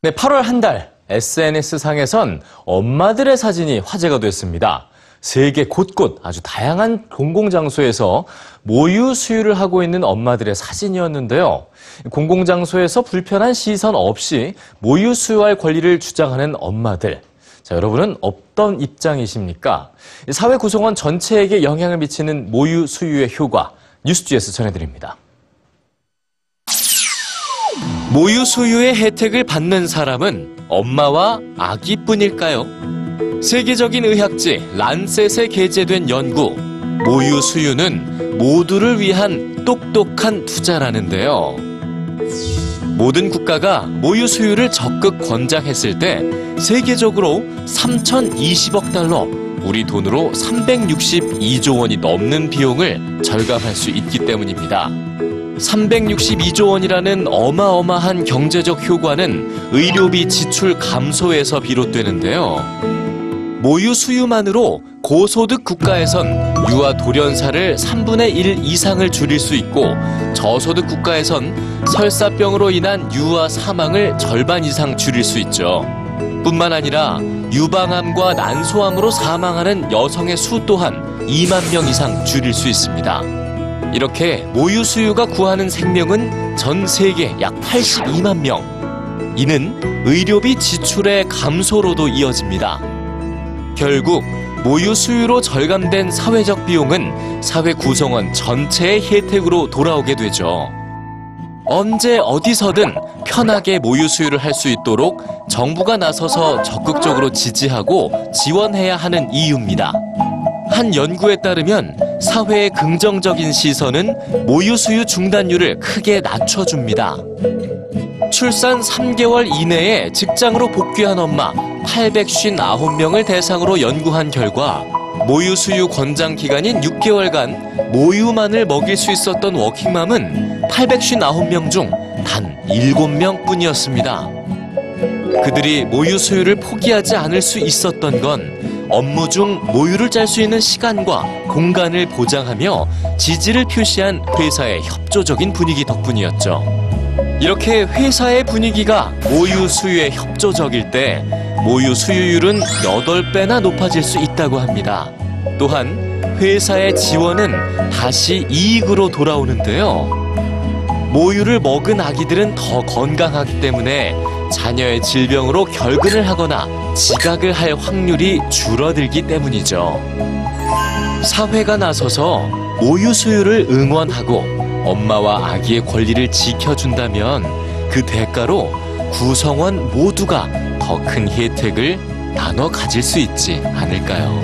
네, 8월 한 달 SNS상에선 엄마들의 사진이 화제가 됐습니다. 세계 곳곳 아주 다양한 공공장소에서 모유 수유를 하고 있는 엄마들의 사진이었는데요. 공공장소에서 불편한 시선 없이 모유 수유할 권리를 주장하는 엄마들. 자, 여러분은 어떤 입장이십니까? 사회 구성원 전체에게 영향을 미치는 모유 수유의 효과 뉴스지에서 전해드립니다. 모유 수유의 혜택을 받는 사람은 엄마와 아기뿐일까요? 세계적인 의학지 란셋에 게재된 연구 모유 수유는 모두를 위한 똑똑한 투자라는데요. 모든 국가가 모유 수유를 적극 권장했을 때 세계적으로 3,020억 달러, 우리 돈으로 362조 원이 넘는 비용을 절감할 수 있기 때문입니다. 362조 원이라는 어마어마한 경제적 효과는 의료비 지출 감소에서 비롯되는데요. 모유 수유만으로 고소득 국가에선 유아 돌연사를 3분의 1 이상을 줄일 수 있고 저소득 국가에선 설사병으로 인한 유아 사망을 절반 이상 줄일 수 있죠. 뿐만 아니라 유방암과 난소암으로 사망하는 여성의 수 또한 2만 명 이상 줄일 수 있습니다. 이렇게 모유 수유가 구하는 생명은 전 세계 약 82만 명. 이는 의료비 지출의 감소로도 이어집니다. 결국 모유 수유로 절감된 사회적 비용은 사회 구성원 전체의 혜택으로 돌아오게 되죠. 언제 어디서든 편하게 모유 수유를 할 수 있도록 정부가 나서서 적극적으로 지지하고 지원해야 하는 이유입니다. 한 연구에 따르면 사회의 긍정적인 시선은 모유 수유 중단율을 크게 낮춰줍니다. 출산 3개월 이내에 직장으로 복귀한 엄마 859명을 대상으로 연구한 결과 모유 수유 권장 기간인 6개월간 모유만을 먹일 수 있었던 워킹맘은 859명 중 단 7명 뿐이었습니다. 그들이 모유 수유를 포기하지 않을 수 있었던 건 업무 중 모유를 짤 수 있는 시간과 공간을 보장하며 지지를 표시한 회사의 협조적인 분위기 덕분이었죠. 이렇게 회사의 분위기가 모유 수유에 협조적일 때 모유 수유율은 8배나 높아질 수 있다고 합니다. 또한 회사의 지원은 다시 이익으로 돌아오는데요. 모유를 먹은 아기들은 더 건강하기 때문에 자녀의 질병으로 결근을 하거나 지각을 할 확률이 줄어들기 때문이죠. 사회가 나서서 모유 수유를 응원하고 엄마와 아기의 권리를 지켜준다면 그 대가로 구성원 모두가 더 큰 혜택을 나눠 가질 수 있지 않을까요?